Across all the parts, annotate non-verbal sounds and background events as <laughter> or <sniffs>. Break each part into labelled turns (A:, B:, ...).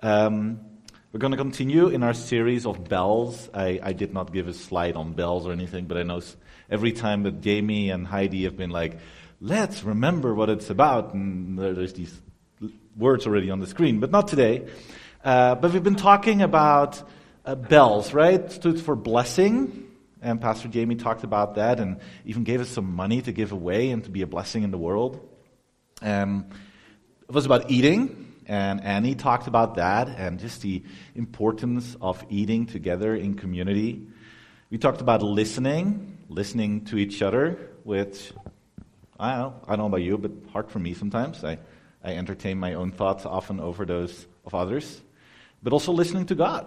A: Um, we're going to continue in our series of bells. I, I, did not give a slide on bells or anything, but I know every time that Jamie and Heidi have been like, let's remember what it's about, and there's these words already on the screen, but not today. Uh, but we've been talking about uh, bells, right? It stood for blessing. And Pastor Jamie talked about that and even gave us some money to give away and to be a blessing in the world. Um, it was about eating, and Annie talked about that and just the importance of eating together in community. We talked about listening, listening to each other, which I don't know, I don't know about you, but hard for me sometimes. I, I entertain my own thoughts often over those of others, but also listening to God.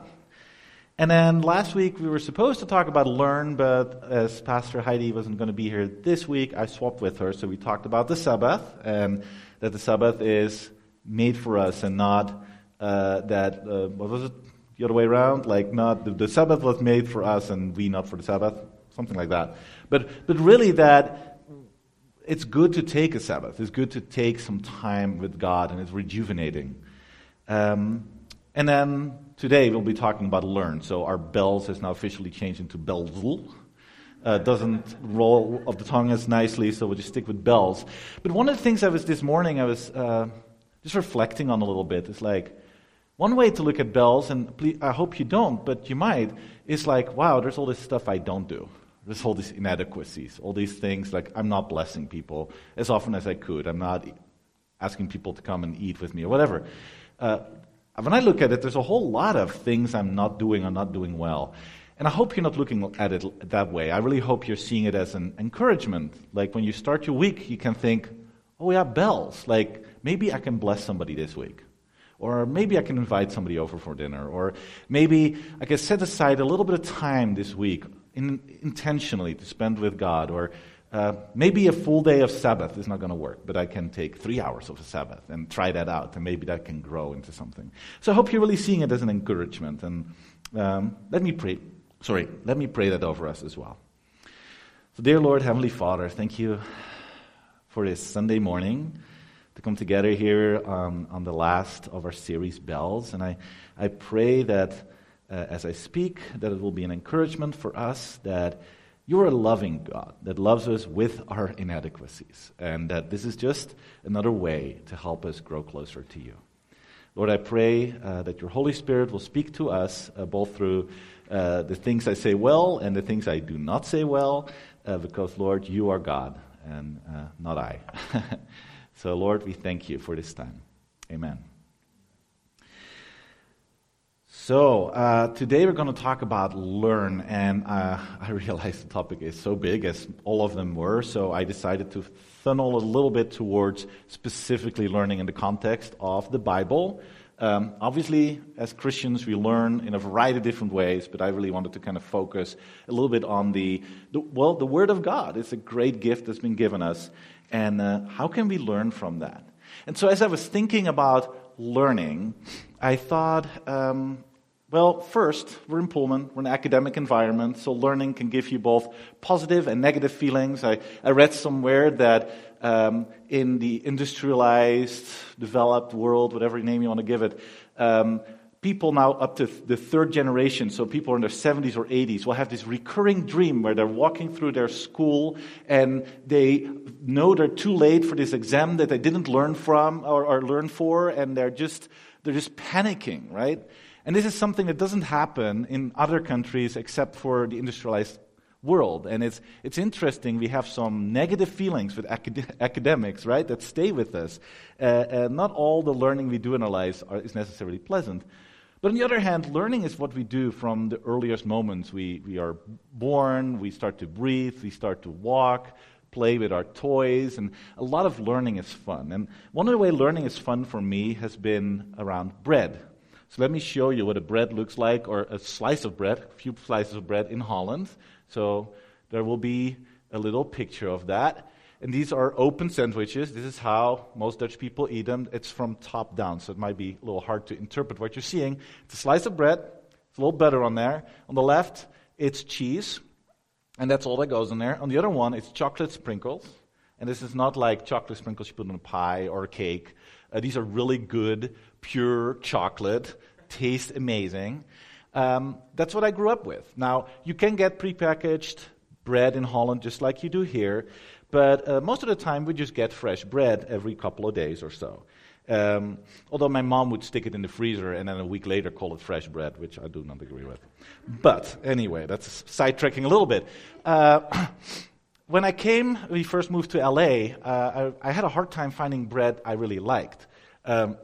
A: And then last week we were supposed to talk about learn, but as Pastor Heidi wasn't going to be here this week, I swapped with her. So we talked about the Sabbath and that the Sabbath is made for us and not uh, that, uh, what was it, the other way around? Like, not the, the Sabbath was made for us and we not for the Sabbath, something like that. But, but really, that it's good to take a Sabbath. It's good to take some time with God and it's rejuvenating. Um, and then Today we'll be talking about learn. So our bells has now officially changed into belzl. Uh, doesn't roll of the tongue as nicely, so we'll just stick with bells. But one of the things I was this morning, I was uh, just reflecting on a little bit. It's like one way to look at bells, and please, I hope you don't, but you might. Is like, wow, there's all this stuff I don't do. There's all these inadequacies, all these things like I'm not blessing people as often as I could. I'm not asking people to come and eat with me or whatever. Uh, when I look at it, there's a whole lot of things I'm not doing or not doing well. And I hope you're not looking at it that way. I really hope you're seeing it as an encouragement. Like when you start your week, you can think, oh, yeah, bells. Like maybe I can bless somebody this week. Or maybe I can invite somebody over for dinner. Or maybe I can set aside a little bit of time this week in, intentionally to spend with God. Or uh, maybe a full day of Sabbath is not going to work, but I can take three hours of a Sabbath and try that out, and maybe that can grow into something. So I hope you're really seeing it as an encouragement. And um, let me pray. Sorry, let me pray that over us as well. So, dear Lord, Heavenly Father, thank you for this Sunday morning to come together here on, on the last of our series, Bells. And I, I pray that uh, as I speak, that it will be an encouragement for us that you're a loving God that loves us with our inadequacies, and that this is just another way to help us grow closer to you. Lord, I pray uh, that your Holy Spirit will speak to us uh, both through uh, the things I say well and the things I do not say well, uh, because, Lord, you are God and uh, not I. <laughs> so, Lord, we thank you for this time. Amen. So, uh, today we're going to talk about learn, and uh, <laughs> I realize the topic is so big, as all of them were, so I decided to funnel a little bit towards specifically learning in the context of the Bible. Um, obviously, as Christians, we learn in a variety of different ways, but I really wanted to kind of focus a little bit on the, the well, the Word of God. It's a great gift that's been given us, and uh, how can we learn from that? And so, as I was thinking about learning, I thought, um, well, first, we're in Pullman. We're in an academic environment, so learning can give you both positive and negative feelings. I, I read somewhere that um, in the industrialized, developed world, whatever name you want to give it, um, people now up to the third generation, so people in their 70s or 80s, will have this recurring dream where they're walking through their school and they know they're too late for this exam that they didn't learn from or, or learn for, and they're just, they're just panicking, right? And this is something that doesn't happen in other countries except for the industrialized world. And it's, it's interesting, we have some negative feelings with acad- <laughs> academics, right, that stay with us. Uh, uh, not all the learning we do in our lives are, is necessarily pleasant. But on the other hand, learning is what we do from the earliest moments. We, we are born, we start to breathe, we start to walk, play with our toys, and a lot of learning is fun. And one of the ways learning is fun for me has been around bread. So let me show you what a bread looks like, or a slice of bread, a few slices of bread in Holland. So there will be a little picture of that. And these are open sandwiches. This is how most Dutch people eat them. It's from top down, so it might be a little hard to interpret what you're seeing. It's a slice of bread, it's a little butter on there. On the left, it's cheese, and that's all that goes in there. On the other one, it's chocolate sprinkles. And this is not like chocolate sprinkles you put on a pie or a cake. Uh, these are really good pure chocolate, tastes amazing. Um, that's what I grew up with. Now, you can get prepackaged bread in Holland just like you do here, but uh, most of the time we just get fresh bread every couple of days or so. Um, although my mom would stick it in the freezer and then a week later call it fresh bread, which I do not agree with. But anyway, that's sidetracking a little bit. Uh, <clears throat> when I came, we first moved to LA, uh, I, I, had a hard time finding bread I really liked. Um,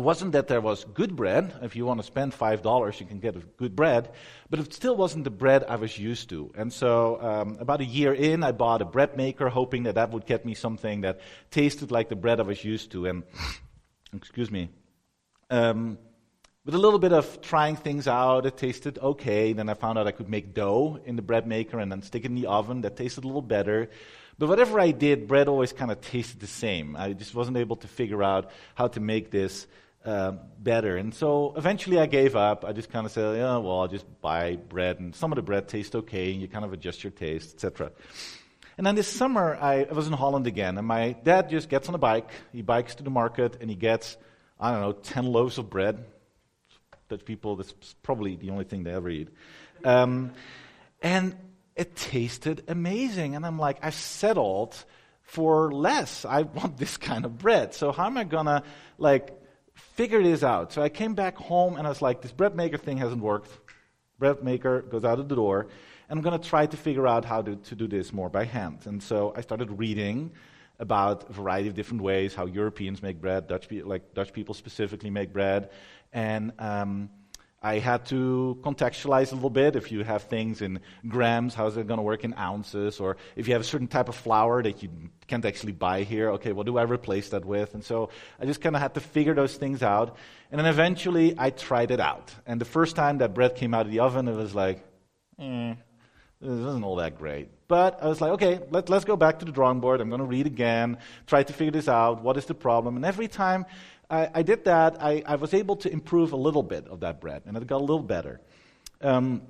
A: it wasn't that there was good bread. If you want to spend $5, you can get good bread. But it still wasn't the bread I was used to. And so, um, about a year in, I bought a bread maker, hoping that that would get me something that tasted like the bread I was used to. And, <sniffs> excuse me. Um, with a little bit of trying things out, it tasted okay. Then I found out I could make dough in the bread maker and then stick it in the oven. That tasted a little better. But whatever I did, bread always kind of tasted the same. I just wasn't able to figure out how to make this uh, better. And so eventually I gave up. I just kind of said, yeah, well, I'll just buy bread. And some of the bread tastes okay, and you kind of adjust your taste, etc. And then this summer, I, I was in Holland again, and my dad just gets on a bike. He bikes to the market, and he gets, I don't know, 10 loaves of bread Dutch people, that's probably the only thing they ever eat. Um, and it tasted amazing. And I'm like, I've settled for less. I want this kind of bread. So how am I gonna like figure this out? So I came back home and I was like, this bread maker thing hasn't worked. Bread maker goes out of the door. And I'm gonna try to figure out how to, to do this more by hand. And so I started reading about a variety of different ways how Europeans make bread, Dutch, like Dutch people specifically make bread, and um, I had to contextualize a little bit. If you have things in grams, how is it going to work in ounces? Or if you have a certain type of flour that you can't actually buy here, okay, what do I replace that with? And so I just kind of had to figure those things out. And then eventually I tried it out. And the first time that bread came out of the oven, it was like, eh, this isn't all that great. But I was like, okay, let, us go back to the drawing board. I'm going to read again, try to figure this out. What is the problem? And every time I, I did that, I, I, was able to improve a little bit of that bread, and it got a little better. Um,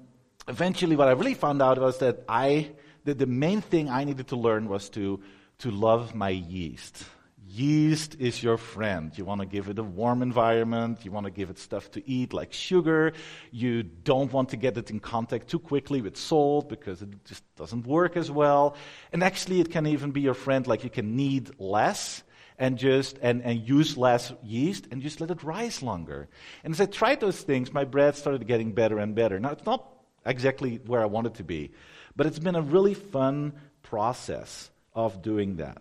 A: eventually, what I really found out was that I, the, the main thing I needed to learn was to, to love my yeast. Yeast is your friend. You want to give it a warm environment. You want to give it stuff to eat like sugar. You don't want to get it in contact too quickly with salt because it just doesn't work as well. And actually, it can even be your friend, like you can knead less and just and, and use less yeast and just let it rise longer. And as I tried those things, my bread started getting better and better. Now, it's not exactly where I want it to be, but it's been a really fun process of doing that.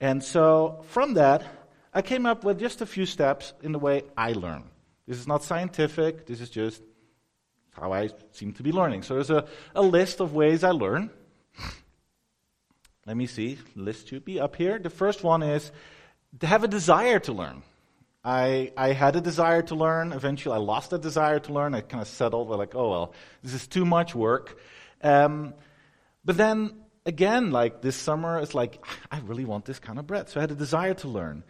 A: And so from that, I came up with just a few steps in the way I learn. This is not scientific, this is just how I seem to be learning. So there's a, a list of ways I learn. Let me see, list should be up here. The first one is have a desire to learn. I, I had a desire to learn. Eventually, I lost that desire to learn. I kind of settled with, like, oh, well, this is too much work. Um, but then again, like this summer, it's like, I really want this kind of bread. So I had a desire to learn.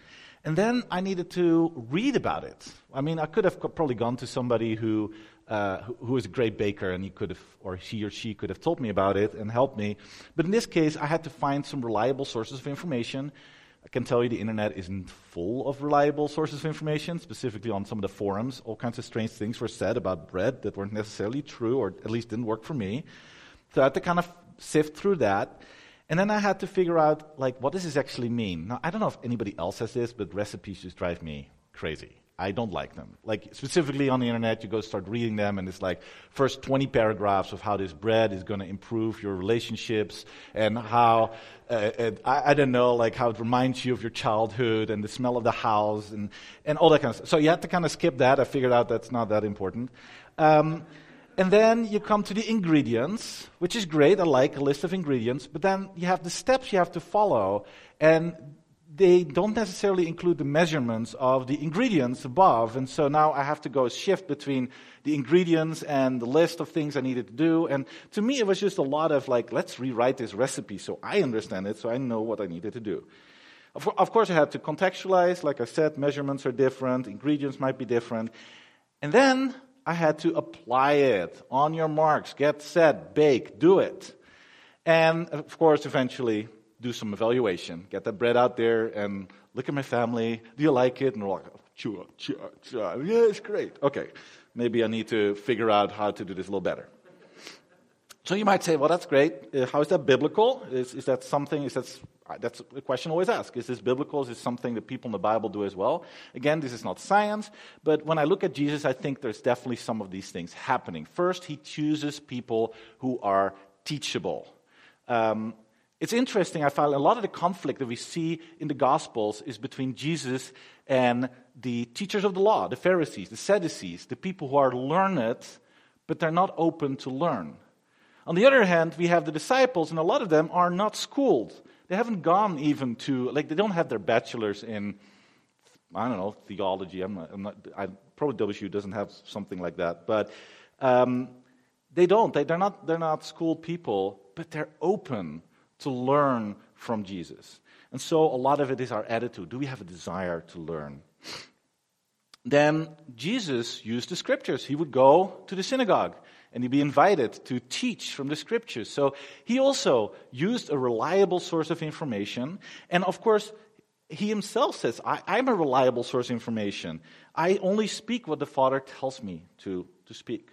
A: And then I needed to read about it. I mean, I could have probably gone to somebody who, uh, who is a great baker and he could have, or he or she could have told me about it and helped me. But in this case, I had to find some reliable sources of information. I can tell you the internet isn't full of reliable sources of information, specifically on some of the forums. All kinds of strange things were said about bread that weren't necessarily true, or at least didn't work for me. So I had to kind of sift through that. And then I had to figure out, like, what does this actually mean? Now, I don't know if anybody else has this, but recipes just drive me crazy. I don't like them. Like, specifically on the internet, you go start reading them, and it's like first 20 paragraphs of how this bread is going to improve your relationships and how, uh, it, I, I, don't know, like how it reminds you of your childhood and the smell of the house and, and all that kind of stuff. So you have to kind of skip that. I figured out that's not that important. Um, and then you come to the ingredients, which is great. I like a list of ingredients. But then you have the steps you have to follow. And they don't necessarily include the measurements of the ingredients above. And so now I have to go shift between the ingredients and the list of things I needed to do. And to me, it was just a lot of like, let's rewrite this recipe so I understand it, so I know what I needed to do. Of, of course, I had to contextualize. Like I said, measurements are different, ingredients might be different. And then I had to apply it on your marks, get set, bake, do it. And of course, eventually do some evaluation, get that bread out there and look at my family. Do you like it? And like, chua, chua, chua. Yeah, it's great. Okay, maybe I need to figure out how to do this a little better. So you might say, well, that's great. Uh, how is that biblical? Is, is that something, is that, uh, that's a question always asked. Is this biblical? Is this something that people in the Bible do as well? Again, this is not science, but when I look at Jesus, I think there's definitely some of these things happening. First, he chooses people who are teachable. Um, it's interesting, I find a lot of the conflict that we see in the Gospels is between Jesus and the teachers of the law, the Pharisees, the Sadducees, the people who are learned, but they're not open to learn. On the other hand, we have the disciples, and a lot of them are not schooled. They haven't gone even to, like, they don't have their bachelor's in, I don't know, theology. I'm not, I'm not I, probably WSU doesn't have something like that. But um, they don't. They, they're, not, they're not schooled people, but they're open to learn from Jesus. And so a lot of it is our attitude. Do we have a desire to learn? Then Jesus used the scriptures. He would go to the synagogue and he'd be invited to teach from the scriptures. So he also used a reliable source of information. And of course, he himself says, I, am a reliable source of information. I only speak what the Father tells me to, to speak.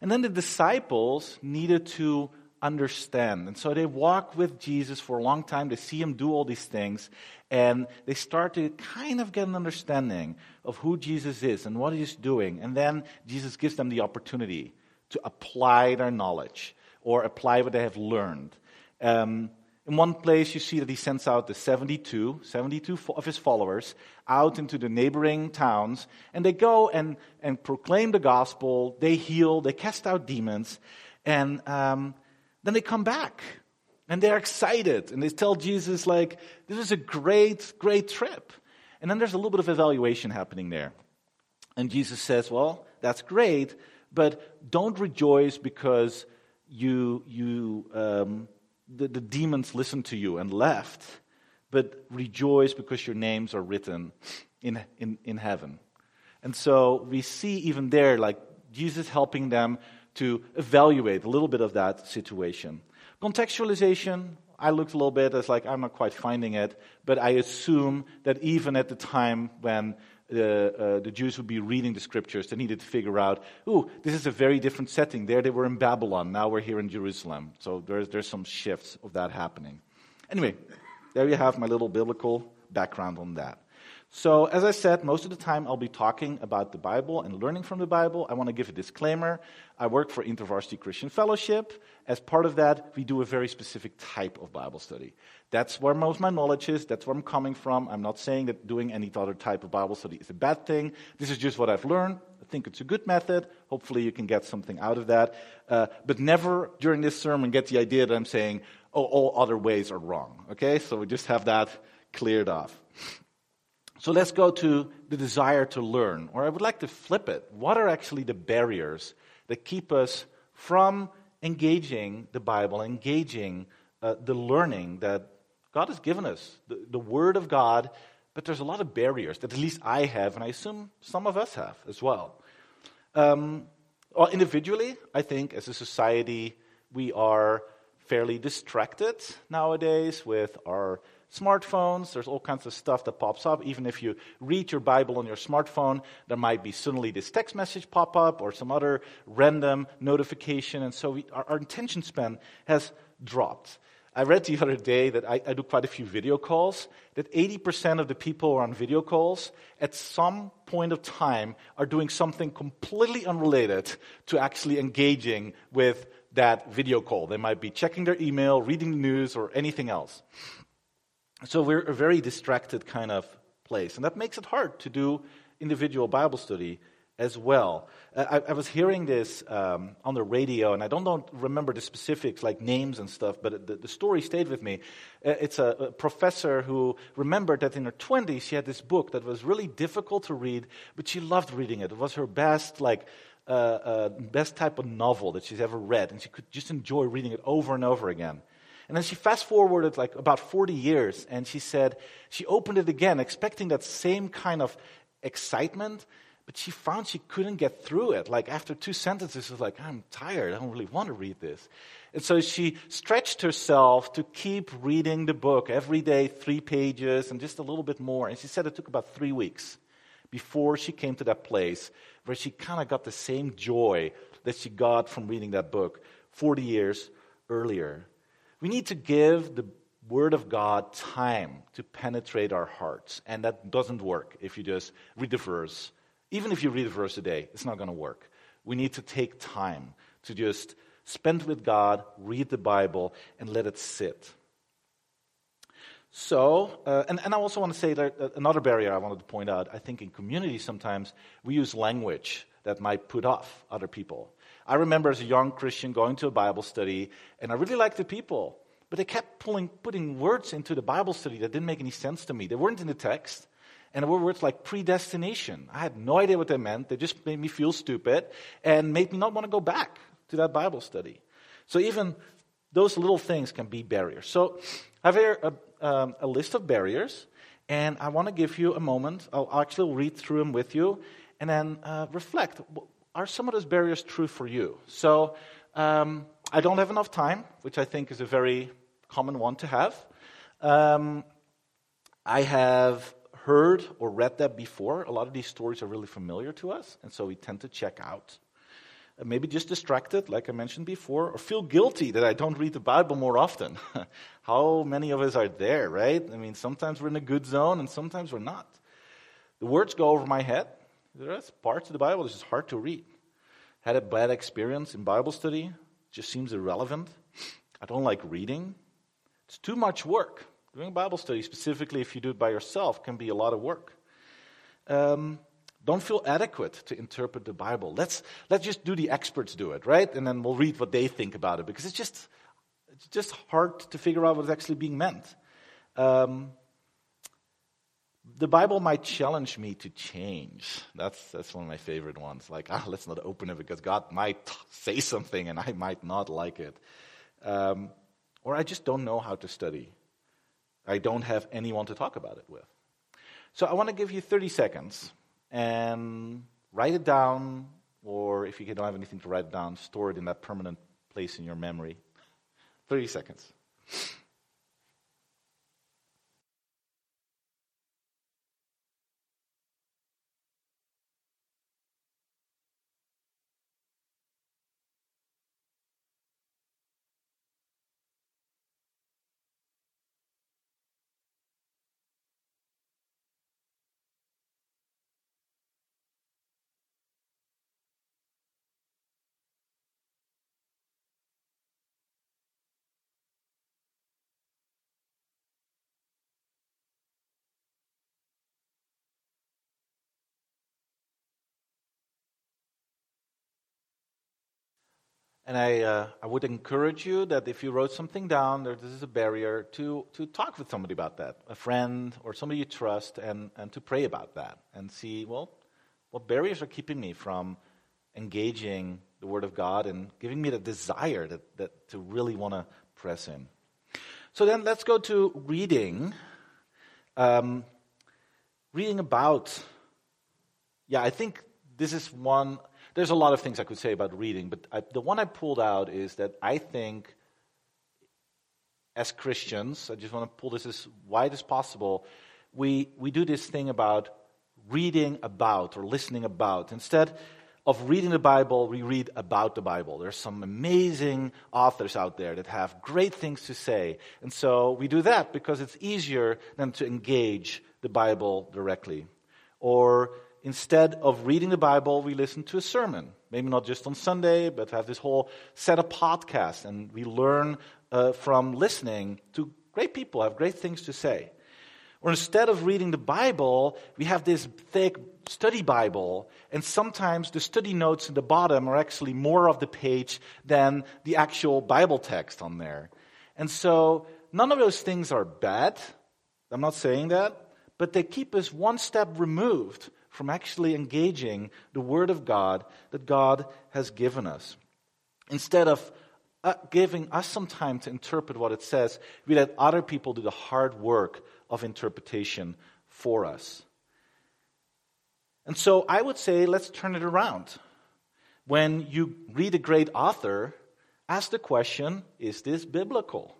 A: And then the disciples needed to understand. And so they walk with Jesus for a long time. They see him do all these things. And they start to kind of get an understanding of who Jesus is and what he's doing. And then Jesus gives them the opportunity to apply their knowledge or apply what they have learned. Um, in one place, you see that he sends out the 72, 72 of his followers out into the neighboring towns, and they go and, and proclaim the gospel. They heal, they cast out demons, and um, then they come back. And they're excited, and they tell Jesus, like, this is a great, great trip. And then there's a little bit of evaluation happening there. And Jesus says, well, that's great, but don't rejoice because you, you, um, the, the demons listened to you and left, but rejoice because your names are written in, in, in heaven. And so we see even there, like Jesus helping them to evaluate a little bit of that situation. Contextualization, I looked a little bit as like, I'm not quite finding it, but I assume that even at the time when uh, the Jews would be reading the scriptures. They needed to figure out, ooh, this is a very different setting. There they were in Babylon. Now we're here in Jerusalem. So there's, there's some shifts of that happening. Anyway, there you have my little biblical background on that. So, as I said, most of the time I'll be talking about the Bible and learning from the Bible. I want to give a disclaimer. I work for InterVarsity Christian Fellowship. As part of that, we do a very specific type of Bible study. That's where most of my knowledge is. That's where I'm coming from. I'm not saying that doing any other type of Bible study is a bad thing. This is just what I've learned. I think it's a good method. Hopefully, you can get something out of that. Uh, but never during this sermon get the idea that I'm saying, oh, all other ways are wrong. Okay? So we just have that cleared off. So let's go to the desire to learn, or I would like to flip it. What are actually the barriers that keep us from engaging the Bible, engaging uh, the learning that God has given us, the, the Word of God? But there's a lot of barriers that at least I have, and I assume some of us have as well. Um, well, individually, I think as a society, we are fairly distracted nowadays with our smartphones. There's all kinds of stuff that pops up. Even if you read your Bible on your smartphone, there might be suddenly this text message pop up or some other random notification. And so we, our, our, attention span has dropped. I read the <laughs> other day that I, I do quite a few video calls, that 80% of the people who are on video calls at some point of time are doing something completely unrelated to actually engaging with that video call. They might be checking their email, reading the news, or anything else. So we're a very distracted kind of place. And that makes it hard to do individual Bible study as well. Uh, I, I was hearing this um, on the radio, and I don't, remember the specifics, like names and stuff, but the, the story stayed with me. Uh, it's a, a, professor who remembered that in her 20s she had this book that was really difficult to read, but she loved reading it. It was her best, like, uh, uh best type of novel that she's ever read, and she could just enjoy reading it over and over again. And then she fast forwarded like about 40 years and she said she opened it again, expecting that same kind of excitement, but she found she couldn't get through it. Like after two sentences, she was like, I'm tired. I don't really want to read this. And so she stretched herself to keep reading the book every day, three pages and just a little bit more. And she said it took about three weeks. before she came to that place where she kind of got the same joy that she got from reading that book 40 years earlier. We need to give the Word of God time to penetrate our hearts. And that doesn't work if you just read the verse. Even if you read the verse a day, it's not going to work. We need to take time to just spend with God, read the Bible, and let it sit. So, uh, and, and I also want to say that uh, another barrier I wanted to point out I think in community sometimes we use language that might put off other people. I remember as a young Christian going to a Bible study, and I really liked the people, but they kept pulling, putting words into the Bible study that didn't make any sense to me. They weren't in the text, and there were words like predestination. I had no idea what they meant. They just made me feel stupid and made me not want to go back to that Bible study. So even those little things can be barriers. So I have a, um, a list of barriers, and I want to give you a moment. I'll actually read through them with you, and then uh, reflect are some of those barriers true for you? So um, I don't have enough time, which I think is a very common one to have. Um, I have heard or read that before. A lot of these stories are really familiar to us, and so we tend to check out. Uh, maybe just distracted, like I mentioned before, or feel guilty that I don't read the Bible more often. <laughs> How many of us are there, right? I mean, sometimes we're in a good zone, and sometimes we're not. The words go over my head, there's parts of the Bible that's just hard to read. Had a bad experience in Bible study, just seems irrelevant. I don't like reading. It's too much work. Doing Bible study, specifically if you do it by yourself, can be a lot of work. Um, don't feel adequate to interpret the Bible. Let's, let's just do the experts do it, right? And then we'll read what they think about it because it's just, it's just hard to figure out what's actually being meant. Um, the Bible might challenge me to change. That's, that's one of my favorite ones. Like, ah, let's not open it because God might say something and I might not like it. Um, or I just don't know how to study. I don't have anyone to talk about it with. So I want to give you 30 seconds and write it down, or if you don't have anything to write down, store it in that permanent place in your memory. 30 seconds. And I, uh, I would encourage you that if you wrote something down, there, this is a barrier, to, to talk with somebody about that, a friend or somebody you trust, and, and to pray about that and see, well, what barriers are keeping me from engaging the Word of God and giving me the desire that, that to really want to press in. So then let's go to reading. Um, reading about, yeah, I think this is one there's a lot of things I could say about reading, but I, the one I pulled out is that I think as Christians, I just want to pull this as wide as possible, we, we do this thing about reading about or listening about. Instead of reading the Bible, we read about the Bible. There's some amazing authors out there that have great things to say. And so we do that because it's easier than to engage the Bible directly. Or instead of reading the Bible, we listen to a sermon. Maybe not just on Sunday, but have this whole set of podcasts, and we learn uh, from listening to great people, have great things to say. Or instead of reading the Bible, we have this thick study Bible, and sometimes the study notes in the bottom are actually more of the page than the actual Bible text on there. And so none of those things are bad. I'm not saying that, but they keep us one step removed from actually engaging the Word of God that God has given us. Instead of uh, giving us some time to interpret what it says, we let other people do the hard work of interpretation for us. And so I would say, let's turn it around. When you read a great author, ask the question is this biblical?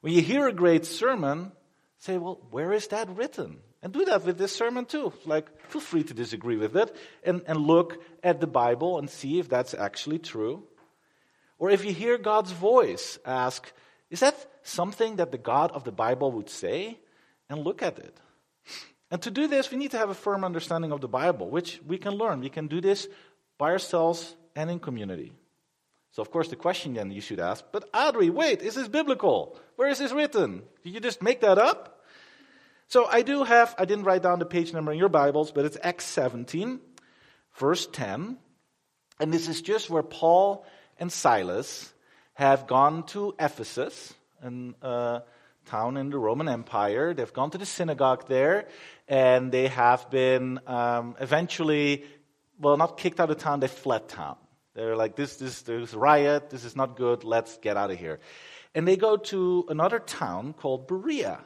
A: When you hear a great sermon, say, well, where is that written? And do that with this sermon too. Like, feel free to disagree with it and, and look at the Bible and see if that's actually true. Or if you hear God's voice, ask, is that something that the God of the Bible would say? And look at it. And to do this, we need to have a firm understanding of the Bible, which we can learn. We can do this by ourselves and in community. So, of course, the question then you should ask, but Audrey, wait, is this biblical? Where is this written? Did you just make that up? So, I do have, I didn't write down the page number in your Bibles, but it's Acts 17, verse 10. And this is just where Paul and Silas have gone to Ephesus, a uh, town in the Roman Empire. They've gone to the synagogue there, and they have been um, eventually, well, not kicked out of town, they fled town. They're like, this, this, there's riot, this is not good, let's get out of here. And they go to another town called Berea.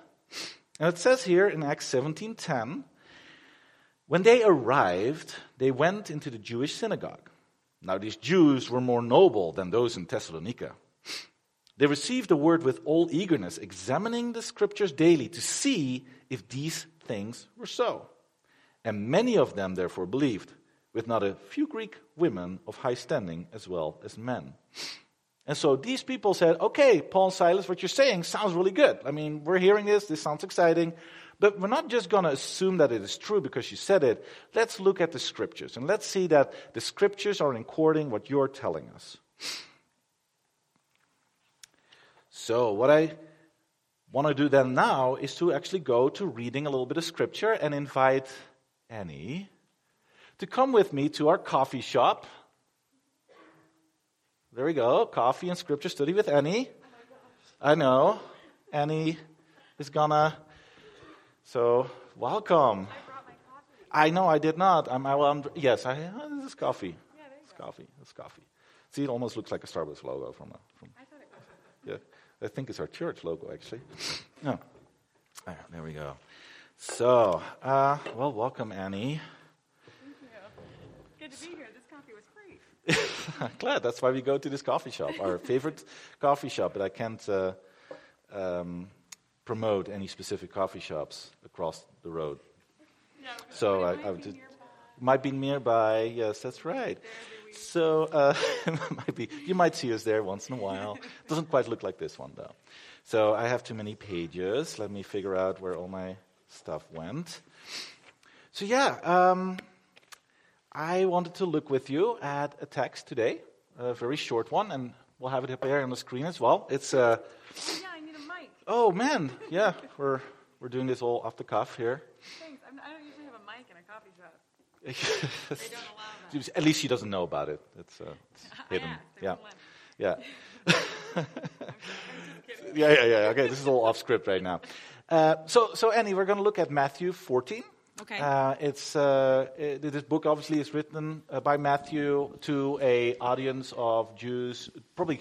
A: And it says here in Acts 17:10, when they arrived, they went into the Jewish synagogue. Now these Jews were more noble than those in Thessalonica. They received the word with all eagerness, examining the scriptures daily to see if these things were so. And many of them therefore believed with not a few Greek women of high standing as well as men. And so these people said, okay, Paul and Silas, what you're saying sounds really good. I mean, we're hearing this, this sounds exciting, but we're not just going to assume that it is true because you said it. Let's look at the scriptures and let's see that the scriptures are according what you're telling us. So, what I want to do then now is to actually go to reading a little bit of scripture and invite Annie to come with me to our coffee shop. There we go. Coffee and scripture study with Annie. I know. Annie is gonna. So, welcome. I I know I did not. I'm, I, am yes, I, oh, this is coffee.
B: Yeah,
A: it's coffee. It's coffee. See, it almost looks like a Starbucks logo from a. From,
B: I thought it was.
A: Yeah, I think it's our church logo actually. <sniffs> No. Oh, there we go. So, uh, well, welcome, Annie. Thank you.
B: Good to be here. This coffee was free.
A: Glad. That's why we go to this coffee shop, our favorite coffee shop. But I can't uh, um, promote any specific coffee shops across the road.
B: Yeah,
A: So I,
B: might
A: I
B: be
A: would
B: nearby.
A: might be nearby. Yes, that's right.
B: There every week.
A: So uh, <laughs> might be, you might see us there once in a while. Doesn't quite look like this one though. So I have too many pages. Let me figure out where all my stuff went. So yeah, um, I wanted to look with you at a text today, a very short one, and we'll have it up there on the screen as well. It's uh,
B: yeah, I need a mic.
A: oh man, yeah, we're we're doing this all off the cuff here.
B: Thanks. I'm, I don't usually have a mic in a coffee shop. <laughs> They don't allow that.
A: At least she doesn't know about it. It's, uh, it's <laughs> hidden. Yeah,
B: wouldn't let me.
A: yeah. <laughs>
B: I'm just kidding.
A: yeah, yeah, yeah. Okay, this is all off script right now. Uh, so, so Annie, we're going to look at Matthew 14.
B: Okay.
A: Uh, it's uh, it, this book obviously is written uh, by Matthew to a audience of Jews, probably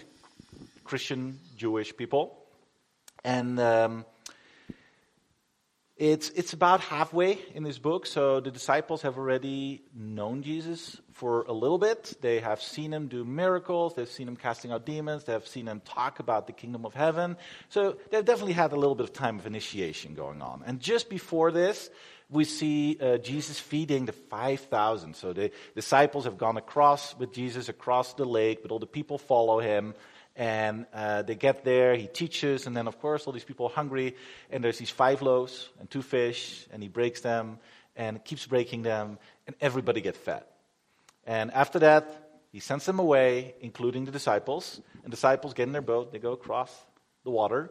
A: Christian Jewish people, and um, it's it's about halfway in this book. So the disciples have already known Jesus for a little bit. They have seen him do miracles. They've seen him casting out demons. They've seen him talk about the kingdom of heaven. So they've definitely had a little bit of time of initiation going on. And just before this, we see uh, Jesus feeding the 5,000. So the disciples have gone across with Jesus across the lake, but all the people follow him. And uh, they get there, he teaches, and then, of course, all these people are hungry. And there's these five loaves and two fish, and he breaks them and keeps breaking them, and everybody gets fed. And after that, he sends them away, including the disciples. And disciples get in their boat, they go across the water,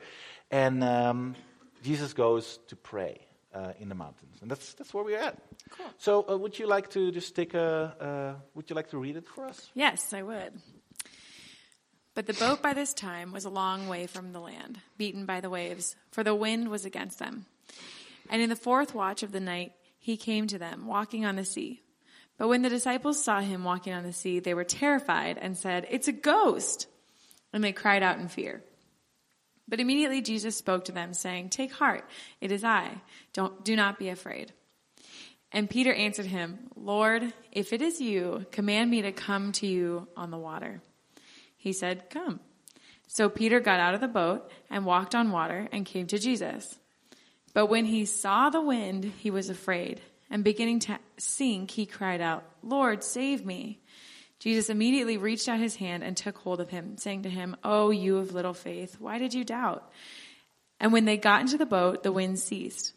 A: and um, Jesus goes to pray uh, in the mountains. And that's, that's where we're at.
B: Cool.
A: So, uh, would you like to just take a, uh, would you like to read it for us?
B: Yes, I would. But the boat by this time was a long way from the land, beaten by the waves, for the wind was against them. And in the fourth watch of the night, he came to them, walking on the sea. But when the disciples saw him walking on the sea, they were terrified and said, It's a ghost! And they cried out in fear. But immediately Jesus spoke to them, saying, Take heart, it is I. Don't, do not be afraid. And Peter answered him, Lord, if it is you, command me to come to you on the water. He said, Come. So Peter got out of the boat and walked on water and came to Jesus. But when he saw the wind, he was afraid. And beginning to sink, he cried out, Lord, save me. Jesus immediately reached out his hand and took hold of him, saying to him, Oh, you of little faith, why did you doubt? And when they got into the boat, the wind ceased.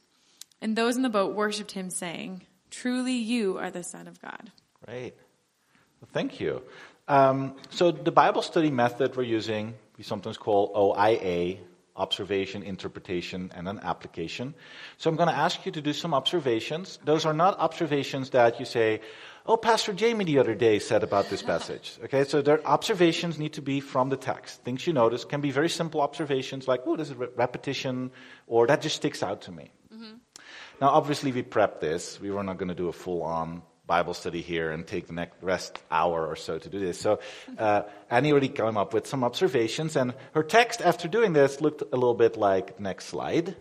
B: And those in the boat worshipped him, saying, Truly you are the Son of God.
A: Great. Well, thank you. Um, so the Bible study method we're using, we sometimes call OIA, observation, interpretation, and an application. So I'm going to ask you to do some observations. Those are not observations that you say, oh, Pastor Jamie the other day said about this <laughs> passage. Okay, so their observations need to be from the text. Things you notice can be very simple observations like, oh, there's a re- repetition, or that just sticks out to me. Mm-hmm. Now, obviously, we prepped this. We were not going to do a full on Bible study here and take the next rest hour or so to do this. So uh, Annie already came up with some observations, and her text after doing this looked a little bit like next slide.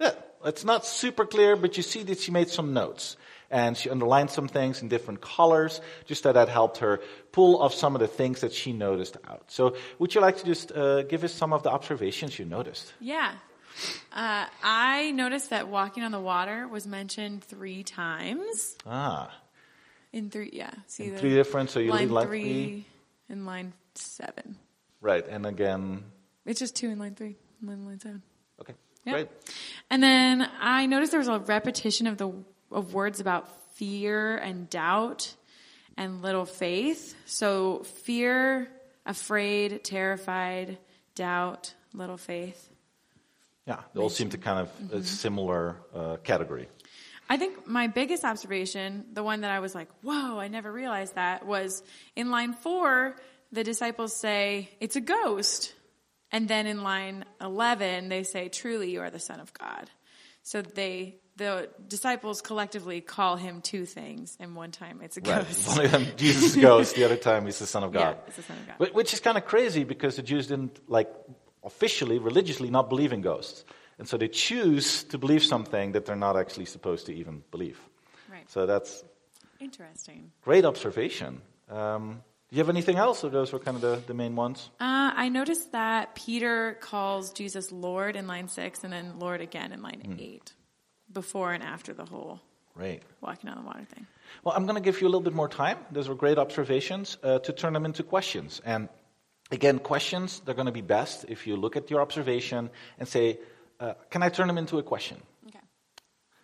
A: Yeah, it's not super clear, but you see that she made some notes. And she underlined some things in different colors, just that that helped her pull off some of the things that she noticed out. So, would you like to just uh, give us some of the observations you noticed?
B: Yeah. Uh, I noticed that walking on the water was mentioned three times.
A: Ah.
B: In three, yeah. See
A: in three different, so you
B: line three,
A: three.
B: and line seven.
A: Right, and again,
B: It's just two in line three, and then line seven.
A: okay,
B: Yeah.
A: great.
B: And then I noticed there was a repetition of the of words about fear and doubt and little faith. So fear, afraid, terrified, doubt, little faith.
A: Yeah, they all seem to kind of
B: Mm-hmm.
A: a similar uh, category.
B: I think my biggest observation, the one that I was like, whoa, I never realized that, was in line four, the disciples say, it's a ghost. And then in line 11, they say, truly you are the Son of God. So they, the disciples collectively call him two things, and one time it's a
A: Right,
B: ghost.
A: one of them Jesus is ghost, the other time he's the Son of God. <laughs>
B: Yeah,
A: God.
B: it's the Son of God.
A: Which is kind of crazy because the Jews didn't like officially, religiously, not believe in ghosts, and so they choose to believe something that they're not actually supposed to even believe.
B: Right.
A: So that's
B: Interesting.
A: great observation. Um, do you have anything else, or those were kind of the, the main ones?
B: Uh, I noticed that Peter calls Jesus Lord in line six, and then Lord again in line eight, before and after the whole
A: Great.
B: walking on the water thing.
A: Well, I'm going to give you a little bit more time. Those were great observations uh, to turn them into questions. And again, questions, they're going to be best if you look at your observation and say, uh, Can I turn them into a question?
B: Okay.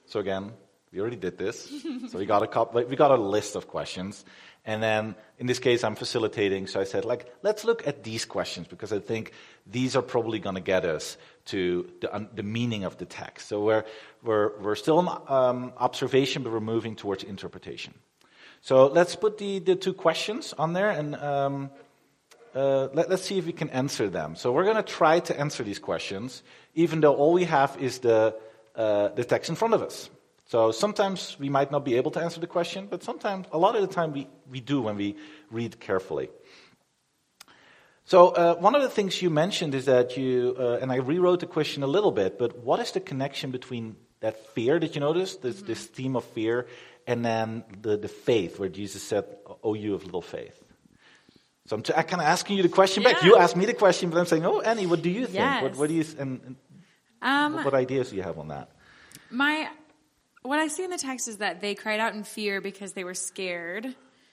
A: So again, we already did this. so we got a couple, we got a list of questions. And then in this case, I'm facilitating. So I said, like, let's look at these questions because I think these are probably going to get us to the, the meaning of the text. So we're, we're, we're still in um, observation, but we're moving towards interpretation. So let's put the, the two questions on there and um, uh, let, us see if we can answer them. So we're going to try to answer these questions, even though all we have is the, uh, the text in front of us. So sometimes we might not be able to answer the question, but sometimes, a lot of the time, we, we do when we read carefully. So uh, one of the things you mentioned is that you, uh, and I rewrote the question a little bit, but what is the connection between that fear that you noticed, this, this theme of fear, and then the, the faith, where Jesus said, "Oh, you of little faith." So I'm, t- I'm kind of asking you the question back. You asked me the question, but I'm saying, "Oh, Annie, what do you think? What,
B: Yes.
A: what do you and, and
B: Um,
A: what, what ideas do you have on that?"
B: My, what I see in the text is that they cried out in fear because they were scared,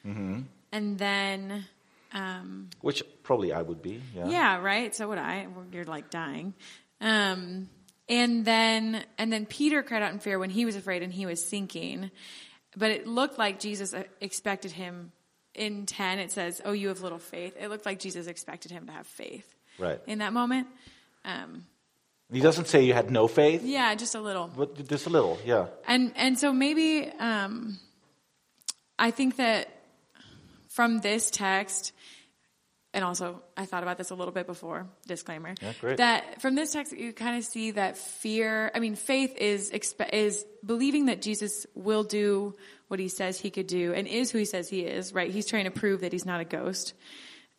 A: Mm-hmm.
B: and then, um,
A: Which probably I would be. Yeah.
B: yeah, right. So would I. You're like dying, um, and then and then Peter cried out in fear when he was afraid and he was sinking, but it looked like Jesus uh, expected him. In ten, it says, "Oh, you have little faith." It looked like Jesus expected him to have faith
A: Right.
B: in that moment. Um,
A: He doesn't say you had no faith,
B: yeah, just a little.
A: but just a little. Yeah.
B: And and so maybe um, I think that from this text, and also I thought about this a little bit before. Disclaimer.
A: Yeah, great.
B: That from this text, you kind of see that fear. I mean, faith is expe- is believing that Jesus will do what he says he could do and is who he says he is. Right? He's trying to prove that he's not a ghost,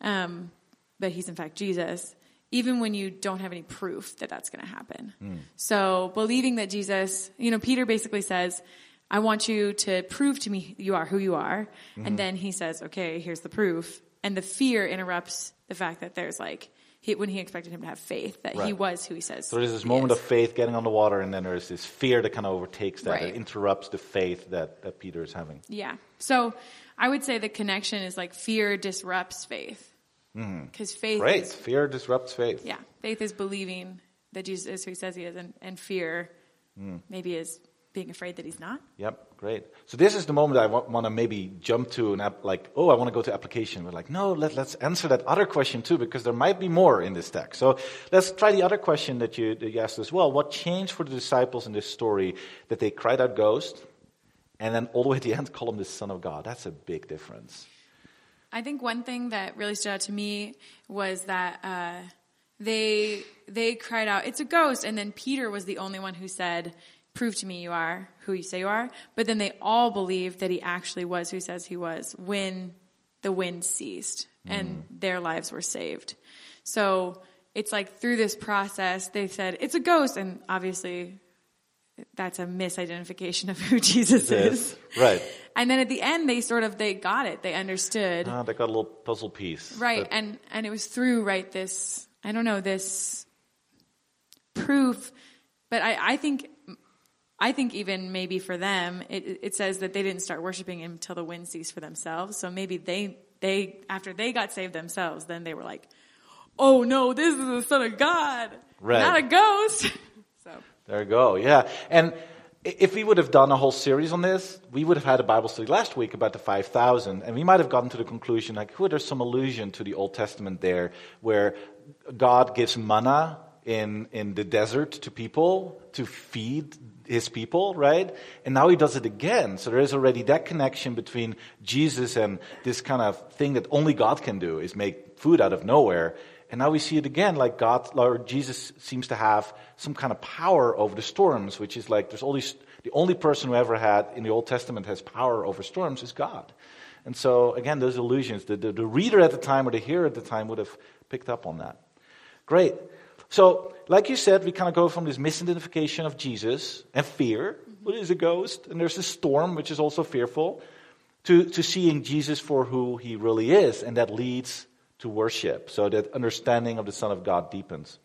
B: um, but he's in fact Jesus. Even when you don't have any proof that that's going to happen. So believing that Jesus, you know, Peter basically says, I want you to prove to me you are who you are. And then he says, okay, here's the proof. And the fear interrupts the fact that there's like, he, when he expected him to have faith that he was who he says.
A: So there's this moment
B: is.
A: of faith getting on the water, and then there's this fear that kind of overtakes that.
B: Right.
A: It interrupts the faith that, that Peter is having.
B: Yeah. So I would say the connection is like fear disrupts faith. Because faith
A: Mm-hmm. Great.
B: is
A: Fear disrupts faith.
B: Yeah, faith is believing that Jesus is who he says he is, and, and fear
A: Mm.
B: maybe is being afraid that he's not.
A: Yep, great. So this is the moment I want to maybe jump to an app, like, oh, I want to go to application. We're like, no, let, let's answer that other question too, because there might be more in this text. So let's try the other question that you, that you asked as well. What changed for the disciples in this story that they cried out ghost, and then all the way at the end call him the Son of God? That's a big difference.
B: I think one thing that really stood out to me was that uh, they they cried out, "It's a ghost!" And then Peter was the only one who said, "Prove to me you are who you say you are." But then they all believed that he actually was who he says he was when the wind ceased and their lives were saved. So it's like through this process, they said, "It's a ghost," and obviously. That's a misidentification of who <laughs> Jesus is.
A: Right.
B: And then at the end, they sort of they got it. They understood.
A: Ah, they got a little puzzle piece.
B: Right,
A: But-
B: and and it was through right this I don't know this proof, but I I think I think even maybe for them it it says that they didn't start worshiping him until the wind ceased for themselves. So maybe they they after they got saved themselves, then they were like, oh no, this is the son of God,
A: Right.
B: not a ghost. <laughs> so
A: There you go. Yeah. And if we would have done a whole series on this, we would have had a Bible study last week about the 5,000, and we might have gotten to the conclusion, like, oh, there's some allusion to the Old Testament there, where God gives manna in, in the desert to people to feed his people, right? And now he does it again. So there is already that connection between Jesus and this kind of thing that only God can do, is make food out of nowhere. And now we see it again, like God, Lord Jesus seems to have some kind of power over the storms, which is like there's all these, the only person who ever had in the Old Testament has power over storms is God. And so again, those illusions, the, the, the reader at the time or the hearer at the time would have picked up on that. Great. So, like you said, we kind of go from this misidentification of Jesus and fear, what is a ghost? And there's a storm, which is also fearful, to, to seeing Jesus for who he really is, and that leads to worship. So that understanding of the Son of God deepens.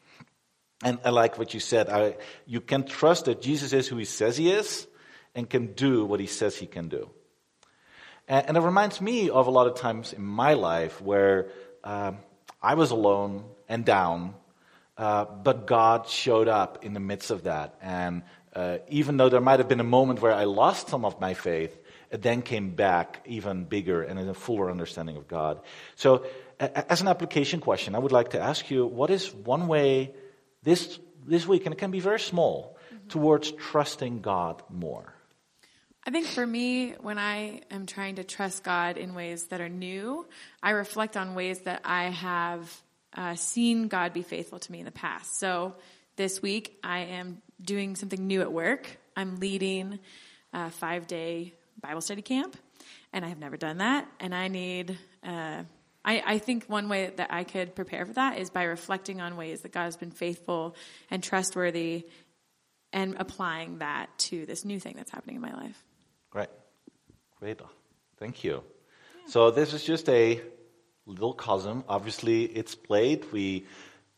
A: And I like what you said. I, you can trust that Jesus is who he says he is and can do what he says he can do. And, and it reminds me of a lot of times in my life where um, I was alone and down, uh, but God showed up in the midst of that. And uh, even though there might have been a moment where I lost some of my faith, it then came back even bigger and in a fuller understanding of God. So, a- as an application question, I would like to ask you what is one way this, this week, and it can be very small, towards trusting God more?
B: I think for me, when I am trying to trust God in ways that are new, I reflect on ways that I have uh, seen God be faithful to me in the past. So this week, I am doing something new at work. I'm leading a five day Bible study camp, and I have never done that. And I need, uh, I, I think one way that I could prepare for that is by reflecting on ways that God has been faithful and trustworthy and applying that to this new thing that's happening in my life.
A: Great. Great. Thank you. So this is just a little cosm. Obviously, it's played. We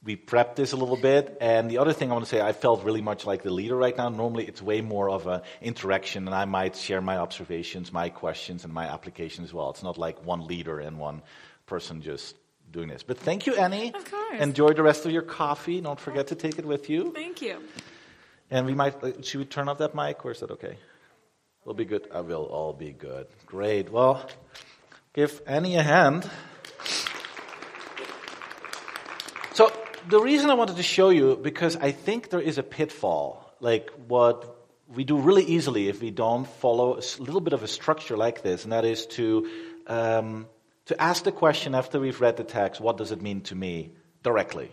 A: we prepped this a little bit. And the other thing I want to say, I felt really much like the leader right now. Normally, it's way more of an interaction, and I might share my observations, my questions, and my application as well. It's not like one leader and one person just doing this. But thank you, Annie.
B: Of course.
A: Enjoy the rest of your coffee. Don't forget to take it with you.
B: Thank you.
A: And we might, uh, should we turn off that mic or is that okay? We'll be good. I will all be good. Great. Well, give Annie a hand. So, the reason I wanted to show you, because I think there is a pitfall, like what we do really easily if we don't follow a little bit of a structure like this, and that is to, um, to ask the question after we've read the text, what does it mean to me, directly.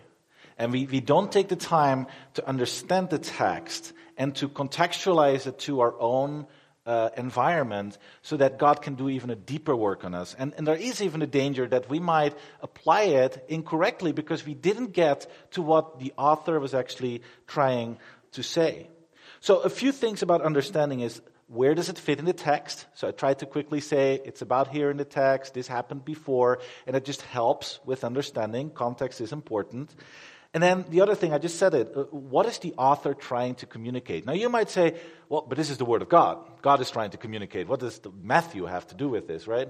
A: And we, we don't take the time to understand the text and to contextualize it to our own uh, environment so that God can do even a deeper work on us. And, and there is even a danger that we might apply it incorrectly because we didn't get to what the author was actually trying to say. So, a few things about understanding is where does it fit in the text? So I tried to quickly say it's about here in the text, this happened before, and it just helps with understanding. Context is important. And then the other thing, I just said it, uh, what is the author trying to communicate? Now you might say, well, but this is the Word of God. God is trying to communicate. What does Matthew have to do with this, right?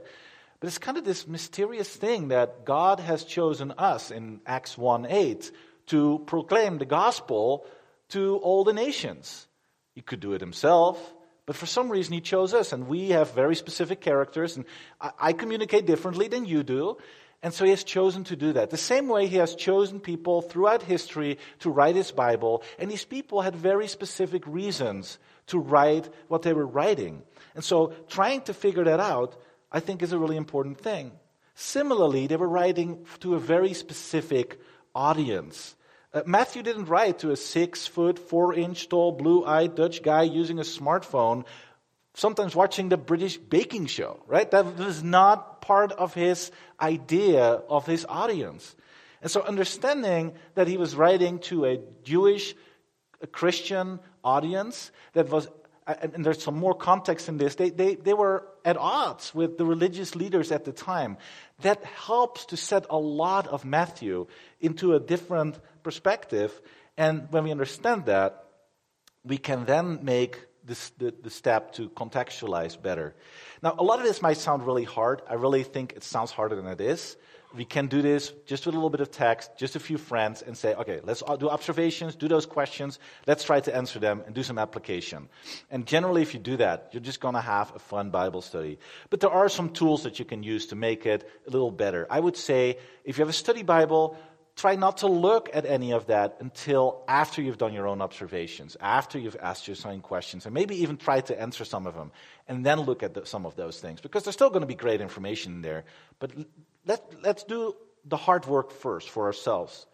A: But it's kind of this mysterious thing that God has chosen us in Acts 1 8 to proclaim the gospel to all the nations. He could do it himself, but for some reason he chose us, and we have very specific characters, and I, I communicate differently than you do. And so he has chosen to do that. The same way he has chosen people throughout history to write his Bible, and these people had very specific reasons to write what they were writing. And so trying to figure that out, I think, is a really important thing. Similarly, they were writing to a very specific audience. Uh, Matthew didn't write to a six foot, four inch tall, blue eyed Dutch guy using a smartphone sometimes watching the British baking show, right? That was not part of his idea of his audience. And so understanding that he was writing to a Jewish, a Christian audience that was, and there's some more context in this, they, they, they were at odds with the religious leaders at the time. That helps to set a lot of Matthew into a different perspective. And when we understand that, we can then make this, the, the step to contextualize better. Now, a lot of this might sound really hard. I really think it sounds harder than it is. We can do this just with a little bit of text, just a few friends, and say, okay, let's uh, do observations, do those questions, let's try to answer them, and do some application. And generally, if you do that, you're just going to have a fun Bible study. But there are some tools that you can use to make it a little better. I would say, if you have a study Bible, try not to look at any of that until after you've done your own observations, after you've asked your own questions, and maybe even try to answer some of them, and then look at the, some of those things, because there's still going to be great information in there. But let, let's do the hard work first for ourselves.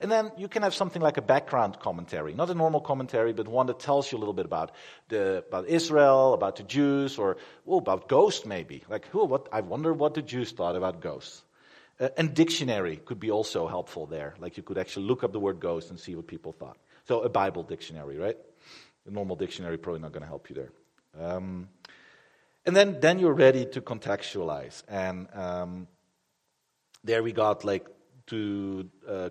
A: And then you can have something like a background commentary, not a normal commentary, but one that tells you a little bit about, the, about Israel, about the Jews, or oh, about ghosts maybe. Like, oh, what, I wonder what the Jews thought about ghosts. Uh, and dictionary could be also helpful there. Like you could actually look up the word ghost and see what people thought. So a Bible dictionary, right? A normal dictionary probably not going to help you there. Um, and then, then you're ready to contextualize. And um, there we got like to, uh,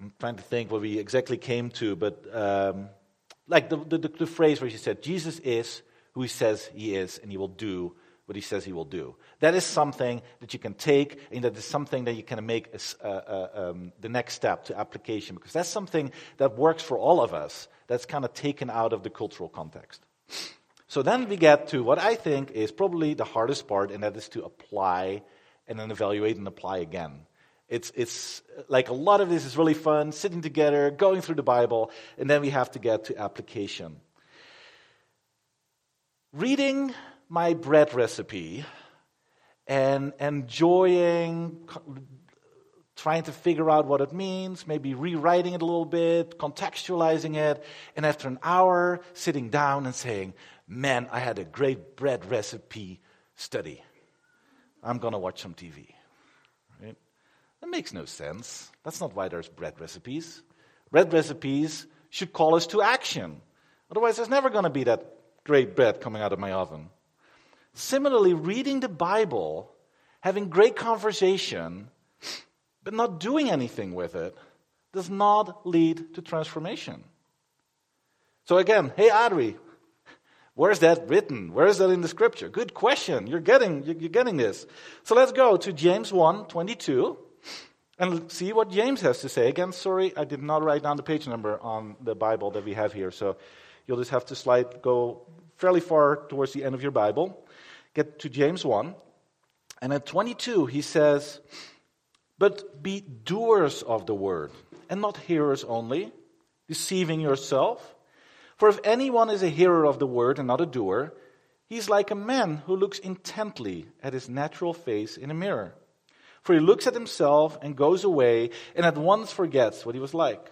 A: I'm trying to think what we exactly came to, but um, like the, the, the phrase where she said, Jesus is who he says he is, and he will do what he says he will do. That is something that you can take, and that is something that you can make uh, uh, um, the next step to application, because that's something that works for all of us, that's kind of taken out of the cultural context. So then we get to what I think is probably the hardest part, and that is to apply and then evaluate and apply again. It's, it's like a lot of this is really fun, sitting together, going through the Bible, and then we have to get to application. Reading my bread recipe and enjoying trying to figure out what it means, maybe rewriting it a little bit, contextualizing it, and after an hour, sitting down and saying, Man, I had a great bread recipe study. I'm going to watch some TV. Right? That makes no sense. That's not why there's bread recipes. Bread recipes should call us to action. Otherwise, there's never going to be that great bread coming out of my oven. Similarly, reading the Bible, having great conversation, but not doing anything with it, does not lead to transformation. So again, hey Adri, where's that written? Where is that in the scripture? Good question. You're getting, you're getting this. So let's go to James 1, 22 and see what James has to say. Again, sorry, I did not write down the page number on the Bible that we have here. So you'll just have to slide, go fairly far towards the end of your Bible get to James 1. And at 22, he says, But be doers of the word, and not hearers only, deceiving yourself. For if anyone is a hearer of the word and not a doer, he is like a man who looks intently at his natural face in a mirror. For he looks at himself and goes away and at once forgets what he was like.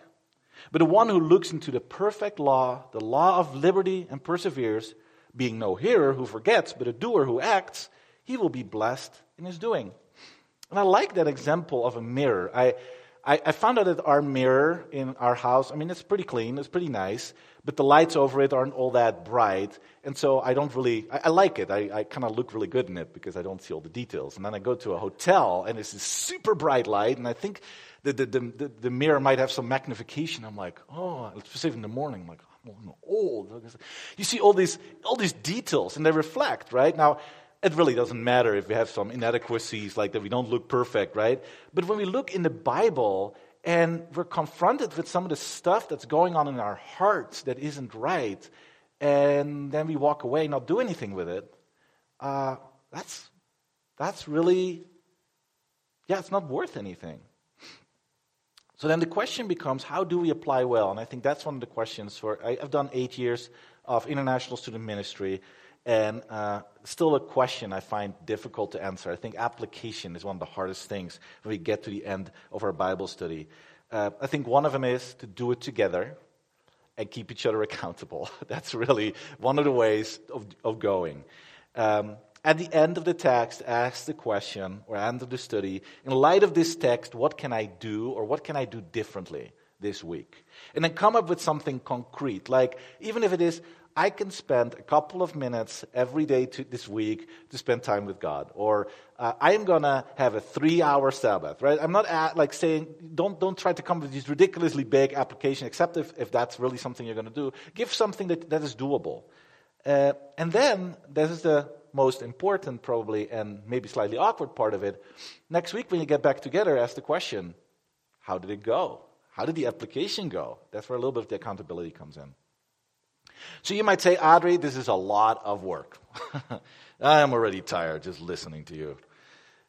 A: But the one who looks into the perfect law, the law of liberty, and perseveres, being no hearer who forgets, but a doer who acts, he will be blessed in his doing. And I like that example of a mirror. I, I, I found out that our mirror in our house, I mean, it's pretty clean, it's pretty nice, but the lights over it aren't all that bright. And so I don't really, I, I like it. I, I kind of look really good in it because I don't see all the details. And then I go to a hotel and it's this super bright light, and I think the, the, the, the, mirror might have some magnification. I'm like, oh, especially in the morning, I'm like, Old. You see all these, all these details, and they reflect, right? Now, it really doesn't matter if we have some inadequacies, like that we don't look perfect, right? But when we look in the Bible and we're confronted with some of the stuff that's going on in our hearts that isn't right, and then we walk away and not do anything with it, uh, that's, that's really, yeah, it's not worth anything. So then the question becomes how do we apply well? And I think that's one of the questions for. I, have done eight years of international student ministry, and uh, still a question I find difficult to answer. I think application is one of the hardest things when we get to the end of our Bible study. Uh, I think one of them is to do it together and keep each other <laughs> accountable. That's really one of the ways of, of going. Um, at the end of the text, ask the question, or end of the study, in light of this text, what can I do, or what can I do differently this week? And then come up with something concrete. Like, even if it is, I can spend a couple of minutes every day to, this week to spend time with God. Or uh, I am going to have a three hour Sabbath, right? I'm not at, like saying, don't, don't try to come with these ridiculously big applications, except if, if that's really something you're going to do. Give something that, that is doable. Uh, and then, this is the most important, probably, and maybe slightly awkward part of it. Next week, when you get back together, ask the question how did it go? How did the application go? That's where a little bit of the accountability comes in. So you might say, Audrey, this is a lot of work. <laughs> I am already tired just listening to you.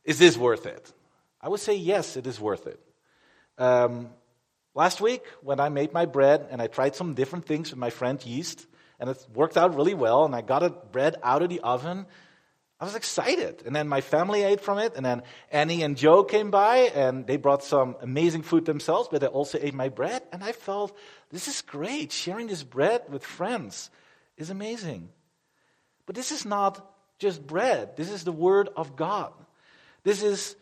A: Is this worth it? I would say, yes, it is worth it. Um, last week, when I made my bread and I tried some different things with my friend yeast, and it worked out really well. And I got it bread out of the oven. I was excited. And then my family ate from it. And then Annie and Joe came by and they brought some amazing food themselves, but they also ate my bread. And I felt this is great. Sharing this bread with friends is amazing. But this is not just bread, this is the Word of God. This is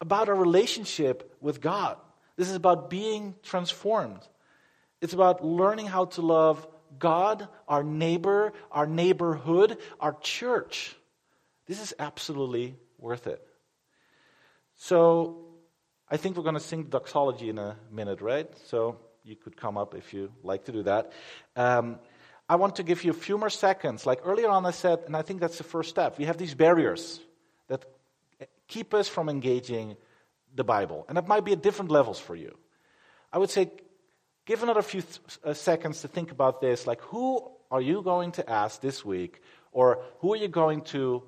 A: about our relationship with God. This is about being transformed. It's about learning how to love God, our neighbor, our neighborhood, our church. This is absolutely worth it. So, I think we're going to sing doxology in a minute, right? So, you could come up if you like to do that. Um, I want to give you a few more seconds. Like earlier on, I said, and I think that's the first step. We have these barriers that keep us from engaging the Bible. And that might be at different levels for you. I would say give another few th- uh, seconds to think about this. Like, who are you going to ask this week? Or who are you going to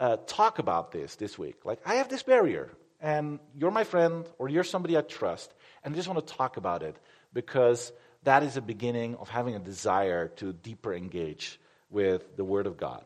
A: uh, talk about this this week? Like, I have this barrier, and you're my friend, or you're somebody I trust, and I just want to talk about it because that is a beginning of having a desire to deeper engage with the Word of God.